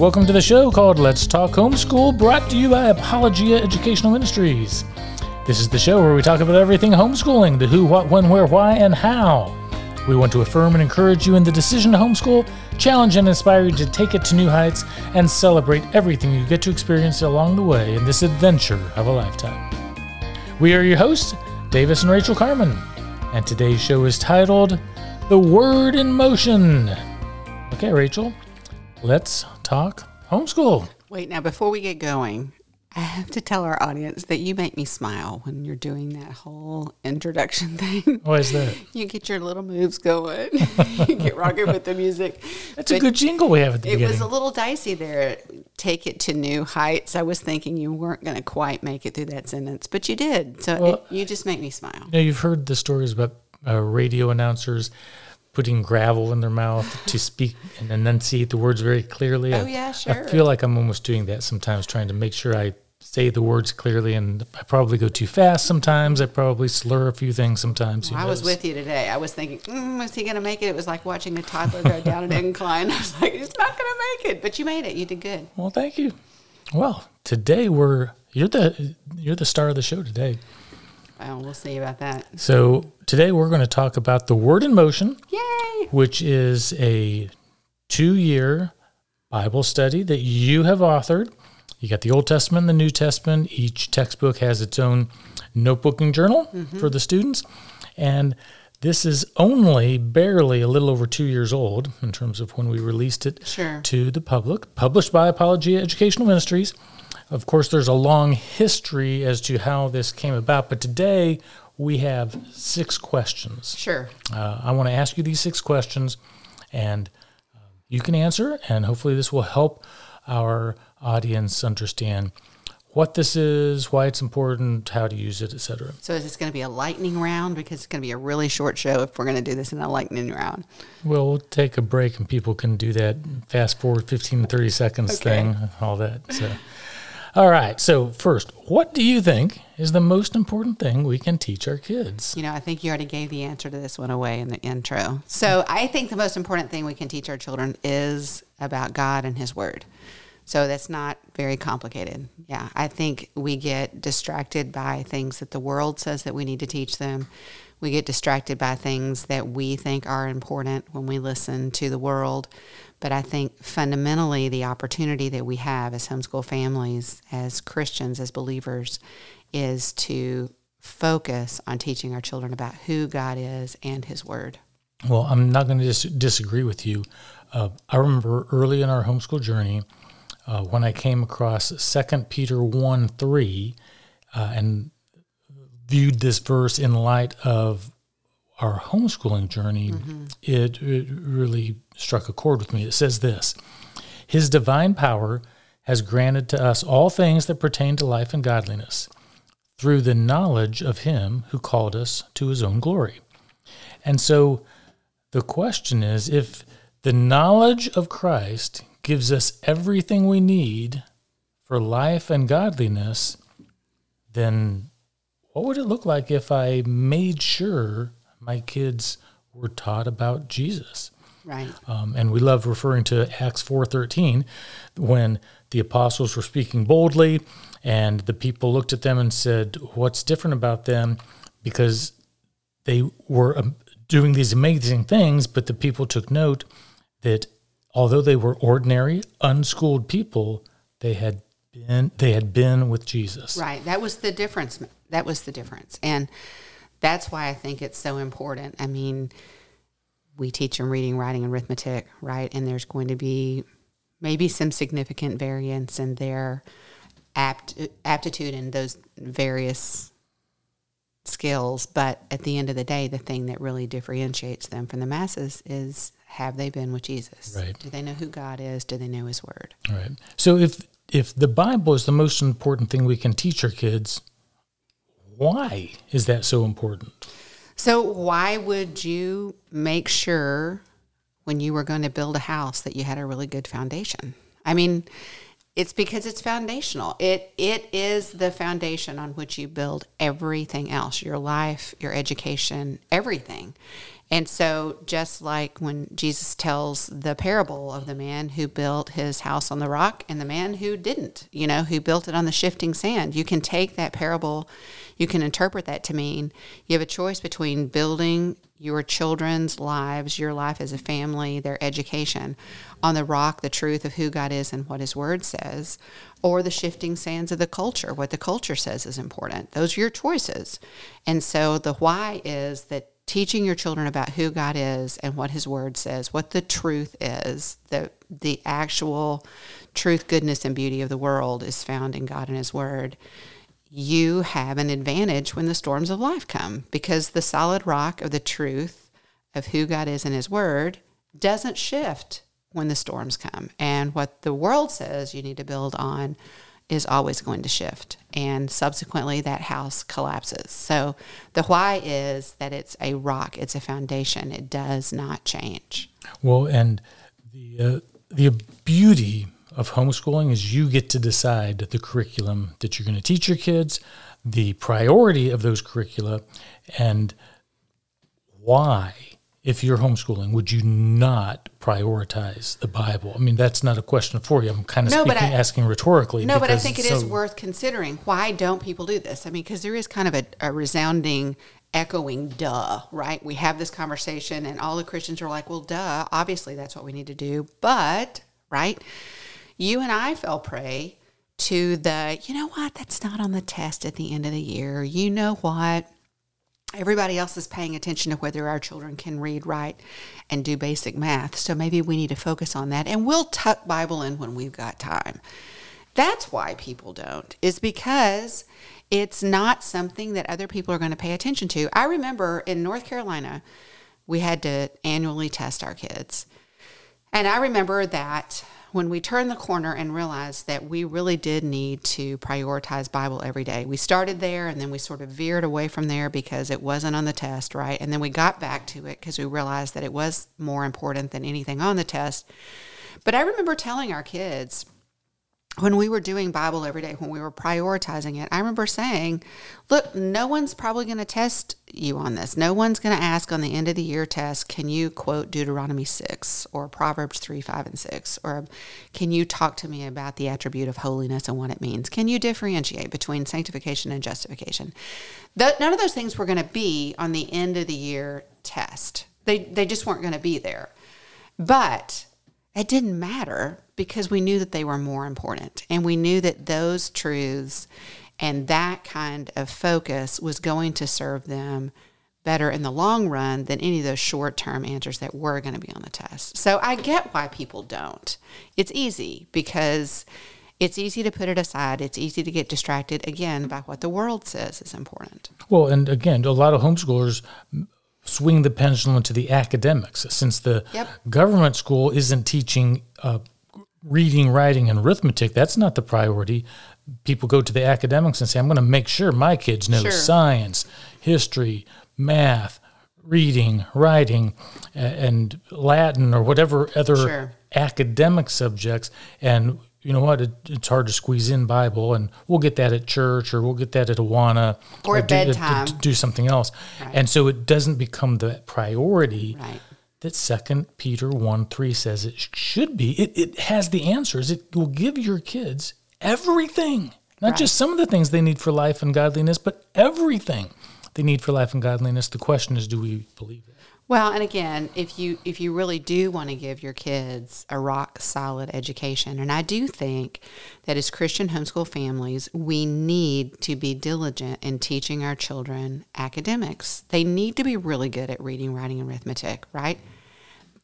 Welcome to the show called Let's Talk Homeschool, brought to you by Apologia Educational Ministries. This is the show where we talk about everything homeschooling the who, what, when, where, why, and how. We want to affirm and encourage you in the decision to homeschool, challenge and inspire you to take it to new heights, and celebrate everything you get to experience along the way in this adventure of a lifetime. We are your hosts, Davis and Rachael Carman, and today's show is titled The Word in Motion. Okay, Rachael, let's talk homeschool. Wait, now before we get going, I have to tell our audience that you make me smile when you're doing that whole introduction thing. Why is that? You get your little moves going. you get rocking with the music. That's a good jingle we have at the It beginning. was a little dicey there. Take it to new heights. I was thinking you weren't going to quite make it through that sentence, but you did. So Well- it, you just make me smile. You know, you've heard the stories about uh, radio announcers putting gravel in their mouth to speak and enunciate the words very clearly. Oh, I- yeah, sure. I feel like I'm almost doing that sometimes, trying to make sure I say the words clearly, and I probably go too fast sometimes. I probably slur a few things sometimes. who I was with you today. I was thinking, mm, is he going to make it? It was like watching a toddler go down an incline. I was like, he's not going to make it, but you made it. You did good. Well, thank you. Well, today we're you're the you're the star of the show today. Well, we'll see about that. So today we're going to talk about the word in motion. Yay! which is a two year Bible study that you have authored. You got the Old Testament and the New Testament. Each textbook has its own notebook and journal mm-hmm. for the students. And this is only barely a little over two years old in terms of when we released it Sure. to the public, published by Apologia Educational Ministries. Of course, there's a long history as to how this came about, but today we have six questions. Sure. Uh, I want to ask you these six questions, and um, you can answer. And hopefully, this will help our audience understand what this is, why it's important, how to use it, etc. So is this going to be a lightning round? Because it's going to be a really short show if we're going to do this in a lightning round. Well, we'll take a break, and people can do that fast forward 15 to 30 seconds Okay. thing, all that. So, all right. So, first, what do you think is the most important thing we can teach our kids? You know, I think you already gave the answer to this one away in the intro. So I think the most important thing we can teach our children is about God and His Word. So that's not very complicated. Yeah, I think we get distracted by things that the world says that we need to teach them. We get distracted by things that we think are important when we listen to the world. But I think fundamentally, the opportunity that we have as homeschool families, as Christians, as believers, is to focus on teaching our children about who God is and His Word. Well, I'm not going to dis- disagree with you. Uh, I remember early in our homeschool journey uh, when I came across 2 Peter 1 3 uh, and viewed this verse in light of our homeschooling journey, mm-hmm. it, it really struck a chord with me. It says this His divine power has granted to us all things that pertain to life and godliness through the knowledge of Him who called us to His own glory. And so the question is if the knowledge of Christ gives us everything we need for life and godliness, then what would it look like if I made sure my kids were taught about Jesus? Right. Um, and we love referring to Acts 4:13 when the apostles were speaking boldly and the people looked at them and said, "What's different about them?" Because they were um, doing these amazing things, but the people took note that although they were ordinary, unschooled people, they had been they had been with Jesus. Right. That was the difference. That was the difference. And that's why I think it's so important. I mean, we teach them reading, writing, and arithmetic, right? And there's going to be maybe some significant variance in their apt, aptitude in those various skills. But at the end of the day, the thing that really differentiates them from the masses is have they been with Jesus? Right. Do they know who God is? Do they know His Word? All right. So if if the Bible is the most important thing we can teach our kids, why is that so important? So, why would you make sure when you were going to build a house that you had a really good foundation? I mean, it's because it's foundational. It it is the foundation on which you build everything else, your life, your education, everything. And so, just like when Jesus tells the parable of the man who built his house on the rock and the man who didn't, you know, who built it on the shifting sand, you can take that parable, you can interpret that to mean you have a choice between building your children's lives, your life as a family, their education on the rock, the truth of who God is and what his word says, or the shifting sands of the culture, what the culture says is important. Those are your choices. And so, the why is that teaching your children about who God is and what his word says, what the truth is, the the actual truth, goodness and beauty of the world is found in God and his word. You have an advantage when the storms of life come because the solid rock of the truth of who God is and his word doesn't shift when the storms come. And what the world says you need to build on is always going to shift. And subsequently, that house collapses. So the why is that it's a rock, it's a foundation, it does not change. Well, and the, uh, the beauty of homeschooling is you get to decide the curriculum that you're going to teach your kids, the priority of those curricula, and why if you're homeschooling, would you not prioritize the Bible? I mean, that's not a question for you. I'm kind of no, speaking, I, asking rhetorically. No, but I think it so, is worth considering. Why don't people do this? I mean, because there is kind of a, a resounding echoing duh, right? We have this conversation and all the Christians are like, well, duh, obviously that's what we need to do. But, right? You and I fell prey to the, you know what, that's not on the test at the end of the year. You know what? Everybody else is paying attention to whether our children can read, write, and do basic math. So maybe we need to focus on that. And we'll tuck Bible in when we've got time. That's why people don't, is because it's not something that other people are going to pay attention to. I remember in North Carolina, we had to annually test our kids. And I remember that when we turned the corner and realized that we really did need to prioritize Bible every day. We started there and then we sort of veered away from there because it wasn't on the test, right? And then we got back to it because we realized that it was more important than anything on the test. But I remember telling our kids, when we were doing Bible every day, when we were prioritizing it, I remember saying, Look, no one's probably going to test you on this. No one's going to ask on the end of the year test, Can you quote Deuteronomy 6 or Proverbs 3, 5, and 6? Or can you talk to me about the attribute of holiness and what it means? Can you differentiate between sanctification and justification? none of those things were going to be on the end of the year test. They, they just weren't going to be there. But it didn't matter because we knew that they were more important. And we knew that those truths and that kind of focus was going to serve them better in the long run than any of those short term answers that were going to be on the test. So I get why people don't. It's easy because it's easy to put it aside. It's easy to get distracted again by what the world says is important. Well, and again, a lot of homeschoolers swing the pendulum to the academics since the yep. government school isn't teaching uh, reading, writing, and arithmetic, that's not the priority. People go to the academics and say, I'm going to make sure my kids know sure. science, history, math, reading, writing, and Latin or whatever other sure. academic subjects. And you know what? It, it's hard to squeeze in Bible, and we'll get that at church or we'll get that at Awana or, or at do, uh, bedtime. Do, do something else. Right. And so it doesn't become the priority. Right that Second Peter 1 3 says it should be. It, it has the answers. It will give your kids everything, not right. just some of the things they need for life and godliness, but everything they need for life and godliness. The question is, do we believe it? Well, and again, if you if you really do want to give your kids a rock solid education, and I do think that as Christian homeschool families, we need to be diligent in teaching our children academics. They need to be really good at reading, writing, and arithmetic, right?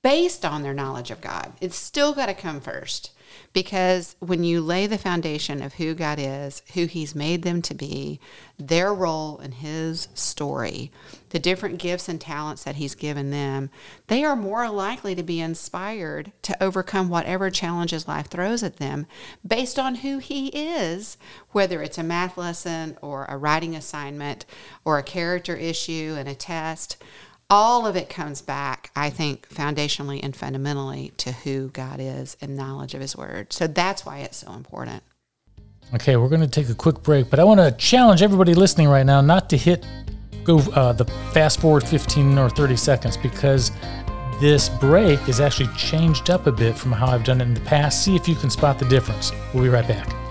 Based on their knowledge of God. It's still got to come first. Because when you lay the foundation of who God is, who He's made them to be, their role in His story, the different gifts and talents that He's given them, they are more likely to be inspired to overcome whatever challenges life throws at them based on who He is, whether it's a math lesson or a writing assignment or a character issue and a test all of it comes back, I think, foundationally and fundamentally to who God is and knowledge of His Word. So that's why it's so important. Okay, we're going to take a quick break, but I want to challenge everybody listening right now not to hit go uh, the fast forward 15 or 30 seconds because this break is actually changed up a bit from how I've done it in the past. See if you can spot the difference. We'll be right back.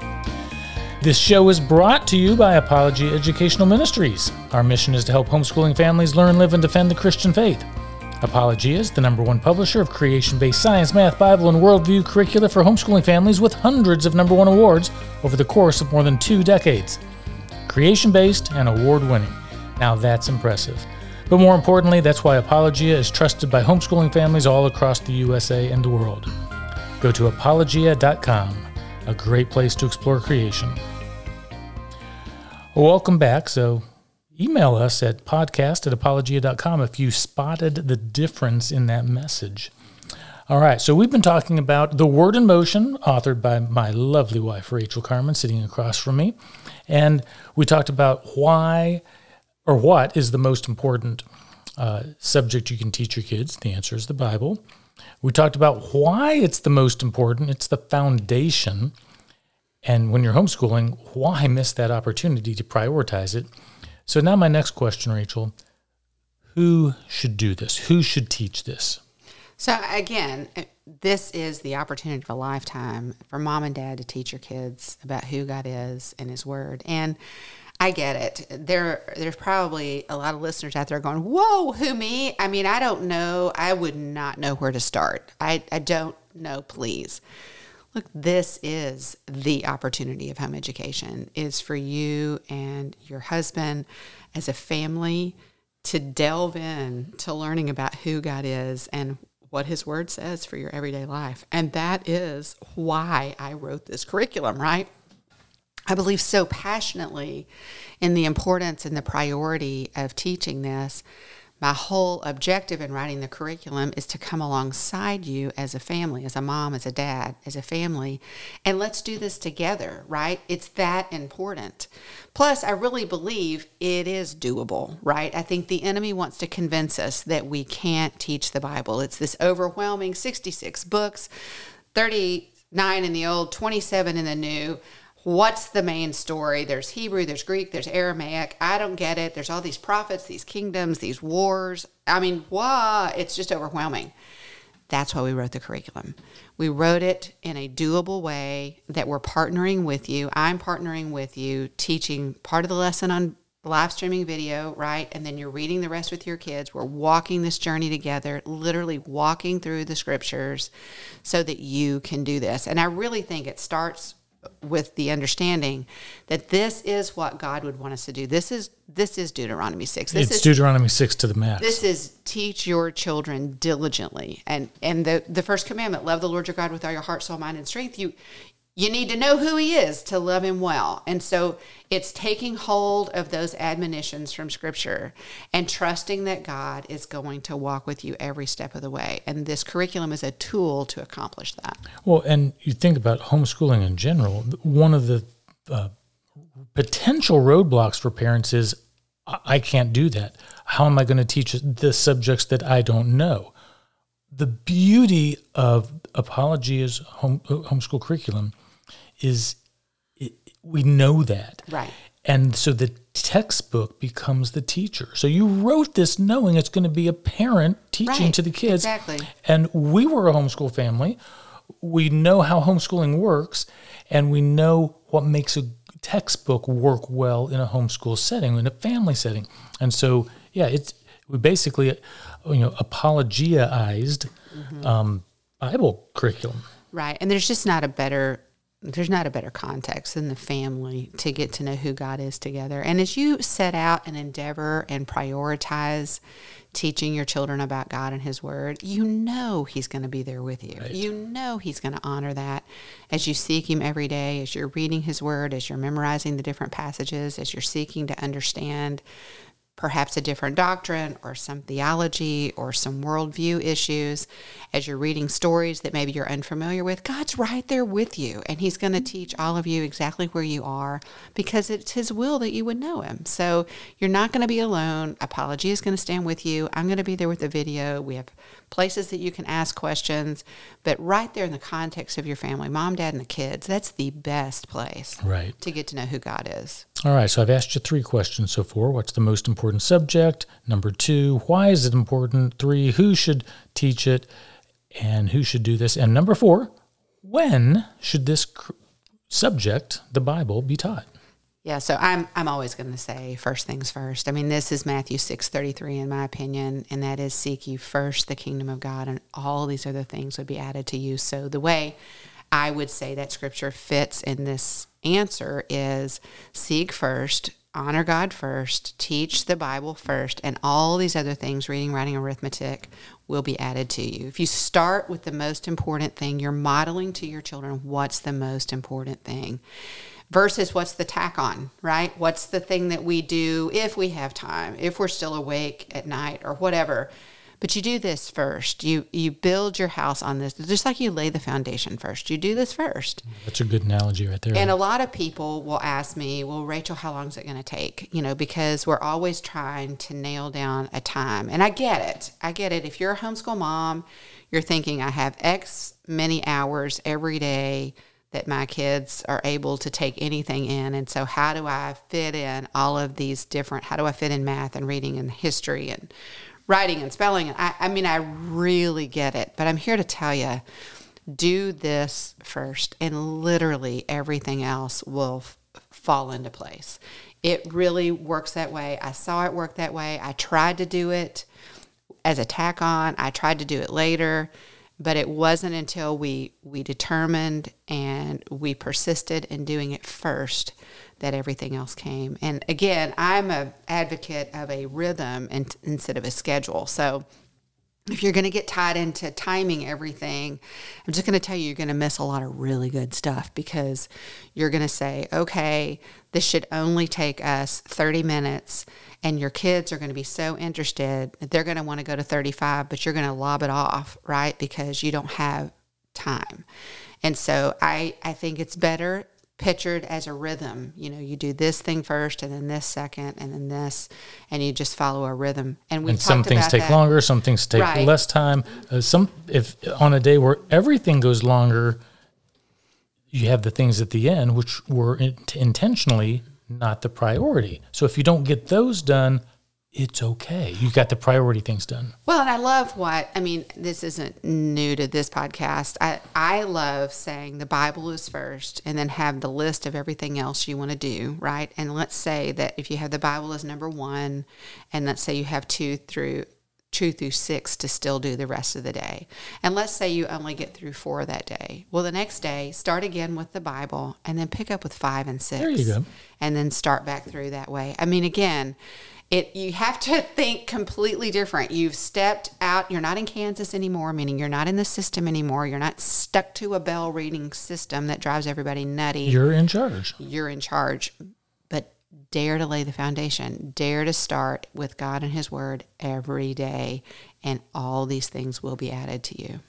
This show is brought to you by Apologia Educational Ministries. Our mission is to help homeschooling families learn, live, and defend the Christian faith. Apologia is the number one publisher of creation based science, math, Bible, and worldview curricula for homeschooling families with hundreds of number one awards over the course of more than two decades. Creation based and award winning. Now that's impressive. But more importantly, that's why Apologia is trusted by homeschooling families all across the USA and the world. Go to apologia.com, a great place to explore creation. Welcome back. So, email us at podcast at apologia.com if you spotted the difference in that message. All right, so we've been talking about The Word in Motion, authored by my lovely wife, Rachael Carman, sitting across from me. And we talked about why or what is the most important uh, subject you can teach your kids. The answer is the Bible. We talked about why it's the most important, it's the foundation. And when you're homeschooling, why miss that opportunity to prioritize it? So, now my next question, Rachael who should do this? Who should teach this? So, again, this is the opportunity of a lifetime for mom and dad to teach your kids about who God is and His Word. And I get it. There, there's probably a lot of listeners out there going, "Whoa, who me?" I mean, I don't know. I would not know where to start. I, I don't know. Please, look. This is the opportunity of home education. Is for you and your husband as a family to delve in to learning about who God is and what his word says for your everyday life. And that is why I wrote this curriculum, right? I believe so passionately in the importance and the priority of teaching this my whole objective in writing the curriculum is to come alongside you as a family, as a mom, as a dad, as a family, and let's do this together, right? It's that important. Plus, I really believe it is doable, right? I think the enemy wants to convince us that we can't teach the Bible. It's this overwhelming 66 books, 39 in the old, 27 in the new what's the main story? There's Hebrew, there's Greek, there's Aramaic. I don't get it. There's all these prophets, these kingdoms, these wars. I mean, what? It's just overwhelming. That's why we wrote the curriculum. We wrote it in a doable way that we're partnering with you. I'm partnering with you, teaching part of the lesson on live streaming video, right? And then you're reading the rest with your kids. We're walking this journey together, literally walking through the scriptures so that you can do this. And I really think it starts with the understanding that this is what God would want us to do. This is this is Deuteronomy six. This it's is Deuteronomy six to the max. This is teach your children diligently, and and the the first commandment: love the Lord your God with all your heart, soul, mind, and strength. You you need to know who he is to love him well. And so it's taking hold of those admonitions from scripture and trusting that God is going to walk with you every step of the way. And this curriculum is a tool to accomplish that. Well, and you think about homeschooling in general, one of the uh, potential roadblocks for parents is I can't do that. How am I going to teach the subjects that I don't know? The beauty of Apologia's home, homeschool curriculum is it, we know that. Right. And so the textbook becomes the teacher. So you wrote this knowing it's going to be a parent teaching right. to the kids. Exactly. And we were a homeschool family. We know how homeschooling works and we know what makes a textbook work well in a homeschool setting, in a family setting. And so, yeah, it's we basically, you know, apologiaized mm-hmm. um, Bible curriculum. Right. And there's just not a better there's not a better context than the family to get to know who God is together. And as you set out and endeavor and prioritize teaching your children about God and His Word, you know He's going to be there with you. Right. You know He's going to honor that as you seek Him every day, as you're reading His Word, as you're memorizing the different passages, as you're seeking to understand perhaps a different doctrine or some theology or some worldview issues, as you're reading stories that maybe you're unfamiliar with, God's right there with you. And He's going to teach all of you exactly where you are because it's His will that you would know Him. So you're not going to be alone. Apologia is going to stand with you. I'm going to be there with the video. We have places that you can ask questions, but right there in the context of your family, mom, dad, and the kids, that's the best place right. to get to know who God is. All right. So I've asked you three questions so far. What's the most important? Important subject? Number two, why is it important? Three, who should teach it and who should do this? And number four, when should this subject, the Bible, be taught? Yeah, so I'm I'm always going to say first things first. I mean, this is Matthew 6:33 in my opinion, and that is seek you first the kingdom of God and all these other things would be added to you. So the way I would say that scripture fits in this answer is seek first, honor God first, teach the Bible first, and all these other things, reading, writing, arithmetic, will be added to you. If you start with the most important thing, you're modeling to your children what's the most important thing versus what's the tack on, right? What's the thing that we do if we have time, if we're still awake at night or whatever. But you do this first. You you build your house on this, just like you lay the foundation first. You do this first. That's a good analogy right there. And a lot of people will ask me, "Well, Rachael, how long is it going to take?" You know, because we're always trying to nail down a time. And I get it. I get it. If you're a homeschool mom, you're thinking, "I have X many hours every day." that my kids are able to take anything in. And so, how do I fit in all of these different, how do I fit in math and reading and history and writing and spelling? And I, I mean, I really get it, but I'm here to tell you do this first, and literally everything else will f- fall into place. It really works that way. I saw it work that way. I tried to do it as a tack on, I tried to do it later but it wasn't until we we determined and we persisted in doing it first that everything else came and again i'm a advocate of a rhythm and, instead of a schedule so if you're going to get tied into timing everything, I'm just going to tell you, you're going to miss a lot of really good stuff because you're going to say, okay, this should only take us 30 minutes. And your kids are going to be so interested that they're going to want to go to 35, but you're going to lob it off, right? Because you don't have time. And so I, I think it's better pictured as a rhythm. You know, you do this thing first, and then this second, and then this, and you just follow a rhythm. And we and some things take that. longer, some things take right. less time. Uh, some if on a day where everything goes longer, you have the things at the end which were in, intentionally not the priority. So if you don't get those done, it's okay. You got the priority things done. Well, and I love what I mean. This isn't new to this podcast. I I love saying the Bible is first, and then have the list of everything else you want to do. Right, and let's say that if you have the Bible as number one, and let's say you have two through two through six to still do the rest of the day. And let's say you only get through four that day. Well, the next day, start again with the Bible and then pick up with five and six. There you go. And then start back through that way. I mean, again, it you have to think completely different. You've stepped out, you're not in Kansas anymore, meaning you're not in the system anymore. You're not stuck to a bell reading system that drives everybody nutty. You're in charge. You're in charge. But dare to lay the foundation. Dare to start with God and his word every day and all these things will be added to you.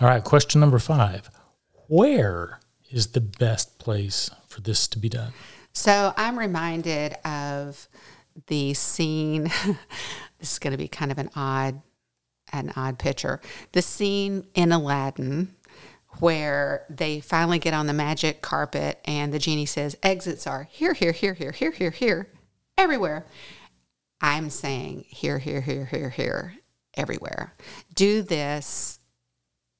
All right, question number 5. Where is the best place for this to be done? So, I'm reminded of the scene. this is going to be kind of an odd, an odd picture. The scene in Aladdin where they finally get on the magic carpet and the genie says exits are here, here, here, here, here, here, here, everywhere. I'm saying here, here, here, here, here, everywhere. Do this,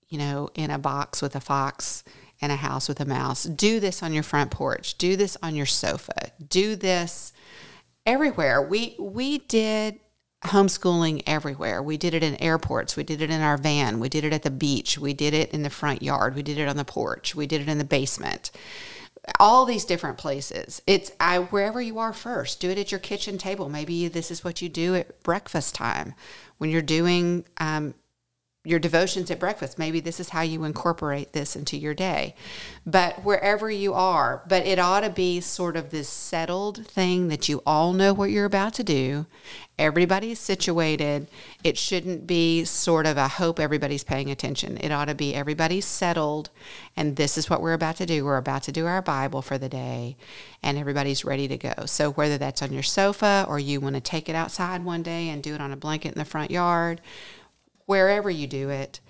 you know, in a box with a fox in a house with a mouse. Do this on your front porch. Do this on your sofa. Do this everywhere. We we did homeschooling everywhere. We did it in airports. We did it in our van. We did it at the beach. We did it in the front yard. We did it on the porch. We did it in the basement. All these different places. It's I wherever you are first. Do it at your kitchen table. Maybe this is what you do at breakfast time when you're doing um, your devotions at breakfast. Maybe this is how you incorporate this into your day. But wherever you are, but it ought to be sort of this settled thing that you all know what you're about to do. Everybody's situated. It shouldn't be sort of, I hope everybody's paying attention. It ought to be everybody's settled, and this is what we're about to do. We're about to do our Bible for the day, and everybody's ready to go. So, whether that's on your sofa or you want to take it outside one day and do it on a blanket in the front yard, wherever you do it,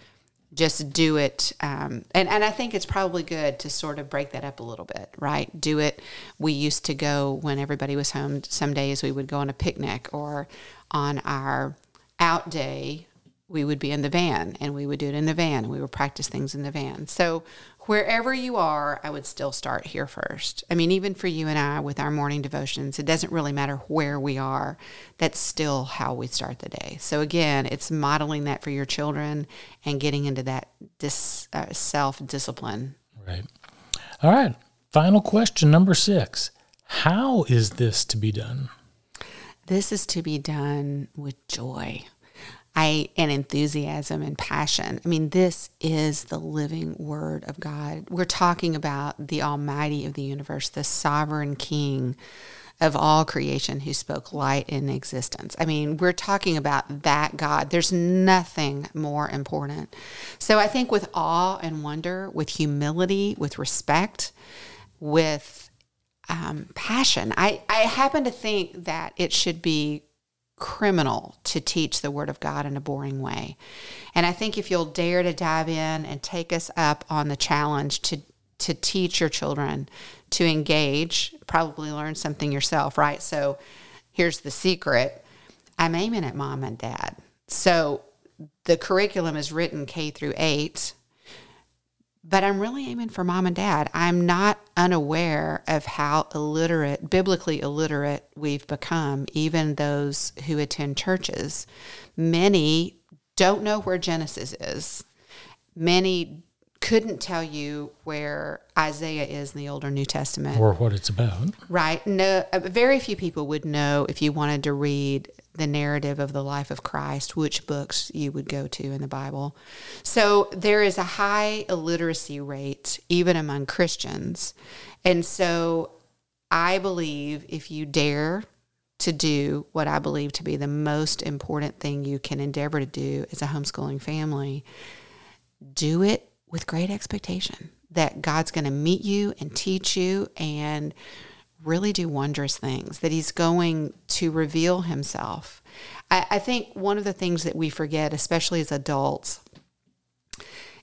just do it. Um, and, and I think it's probably good to sort of break that up a little bit, right? Do it. We used to go when everybody was home. Some days we would go on a picnic or on our out day, we would be in the van and we would do it in the van and we would practice things in the van. So wherever you are, I would still start here first. I mean, even for you and I with our morning devotions, it doesn't really matter where we are. That's still how we start the day. So again, it's modeling that for your children and getting into that dis, uh, self discipline. Right. All right. Final question number six How is this to be done? This is to be done with joy. I and enthusiasm and passion. I mean, this is the living word of God. We're talking about the Almighty of the universe, the sovereign King of all creation who spoke light in existence. I mean, we're talking about that God. There's nothing more important. So I think with awe and wonder, with humility, with respect, with um, passion, I, I happen to think that it should be criminal to teach the Word of God in a boring way. And I think if you'll dare to dive in and take us up on the challenge to to teach your children to engage, probably learn something yourself, right? So here's the secret. I'm aiming at mom and dad. So the curriculum is written K through 8 but I'm really aiming for mom and dad. I'm not unaware of how illiterate, biblically illiterate we've become, even those who attend churches. Many don't know where Genesis is. Many couldn't tell you where Isaiah is in the Old or New Testament or what it's about. Right. No, uh, very few people would know if you wanted to read the narrative of the life of Christ, which books you would go to in the Bible. So there is a high illiteracy rate even among Christians. And so I believe if you dare to do what I believe to be the most important thing you can endeavor to do as a homeschooling family, do it with great expectation that God's going to meet you and teach you and really do wondrous things, that He's going to reveal Himself. I, I think one of the things that we forget, especially as adults,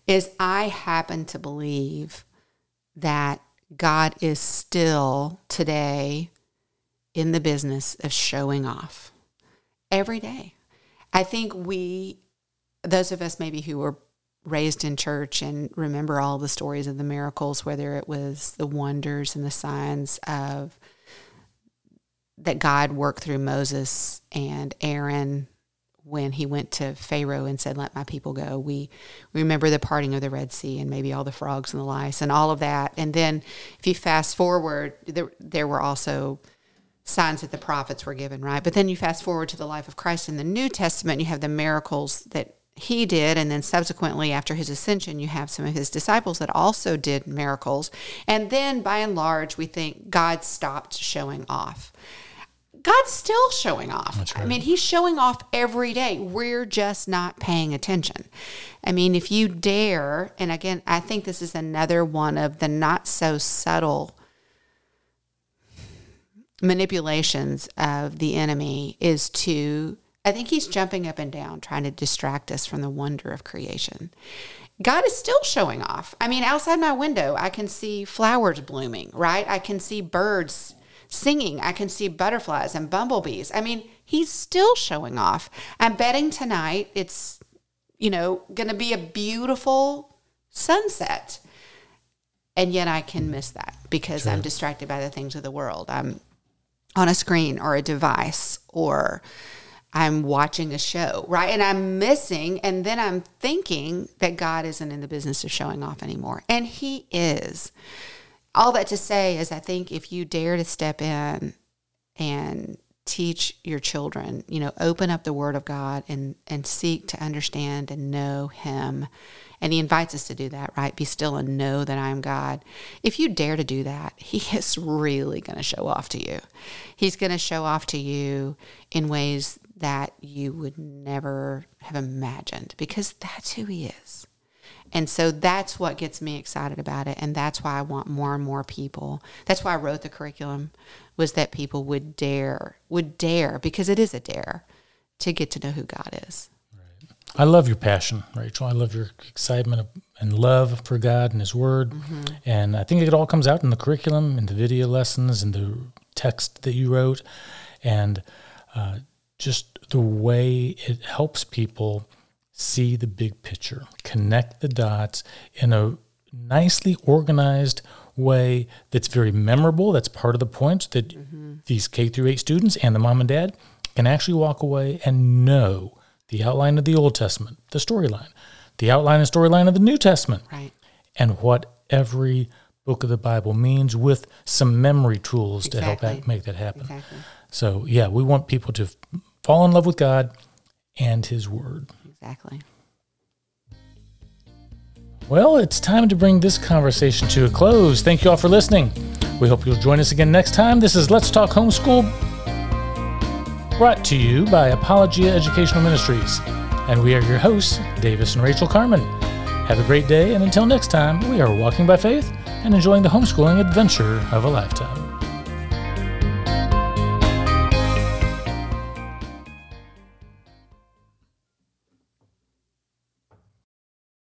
is I happen to believe that God is still today in the business of showing off every day. I think we, those of us maybe who were raised in church and remember all the stories of the miracles, whether it was the wonders and the signs of that God worked through Moses and Aaron when he went to Pharaoh and said, "Let my people go." We, remember the parting of the Red Sea and maybe all the frogs and the lice and all of that. And then, if you fast forward, there there were also signs that the prophets were given, right? But then you fast forward to the life of Christ in the New Testament, you have the miracles that he did. And then subsequently, after his ascension, you have some of his disciples that also did miracles. And then by and large, we think God stopped showing off. God's still showing off. Right. I mean, he's showing off every day. We're just not paying attention. I mean, if you dare, and again, I think this is another one of the not so subtle manipulations of the enemy is to I think he's jumping up and down trying to distract us from the wonder of creation. God is still showing off. I mean, outside my window, I can see flowers blooming, right? I can see birds singing. I can see butterflies and bumblebees. I mean, he's still showing off. I'm betting tonight it's, you know, going to be a beautiful sunset. And yet I can miss that because. I'm distracted by the things of the world. I'm on a screen or a device or I'm watching a show, right? And I'm missing, and then I'm thinking that God isn't in the business of showing off anymore. And He is. All that to say is, I think if you dare to step in and teach your children, you know, open up the Word of God and, and seek to understand and know Him. And He invites us to do that, right? Be still and know that I am God. If you dare to do that, He is really going to show off to you. He's going to show off to you in ways that you would never have imagined because that's who he is. And so that's what gets me excited about it. And that's why I want more and more people. That's why I wrote the curriculum was that people would dare, would dare, because it is a dare to get to know who God is. Right. I love your passion, Rachael. I love your excitement and love for God and His Word. And I think it all comes out in the curriculum, in the video lessons, in the text that you wrote, and uh, just the way it helps people see the big picture, connect the dots in a nicely organized way that's very memorable. That's part of the point that mm-hmm. these K through 8 students and the mom and dad can actually walk away and know the outline of the Old Testament, the storyline, the outline and storyline of the New Testament, Right. and what every book of the Bible means with some memory tools to help that, make that happen. Exactly. So, yeah, we want people to fall in love with God and His Word. Exactly. Well, it's time to bring this conversation to a close. Thank you all for listening. We hope you'll join us again next time. This is Let's Talk Homeschool, brought to you by Apologia Educational Ministries. And we are your hosts, Davis and Rachael Carman. Have a great day, and until next time, we are walking by faith and enjoying the homeschooling adventure of a lifetime.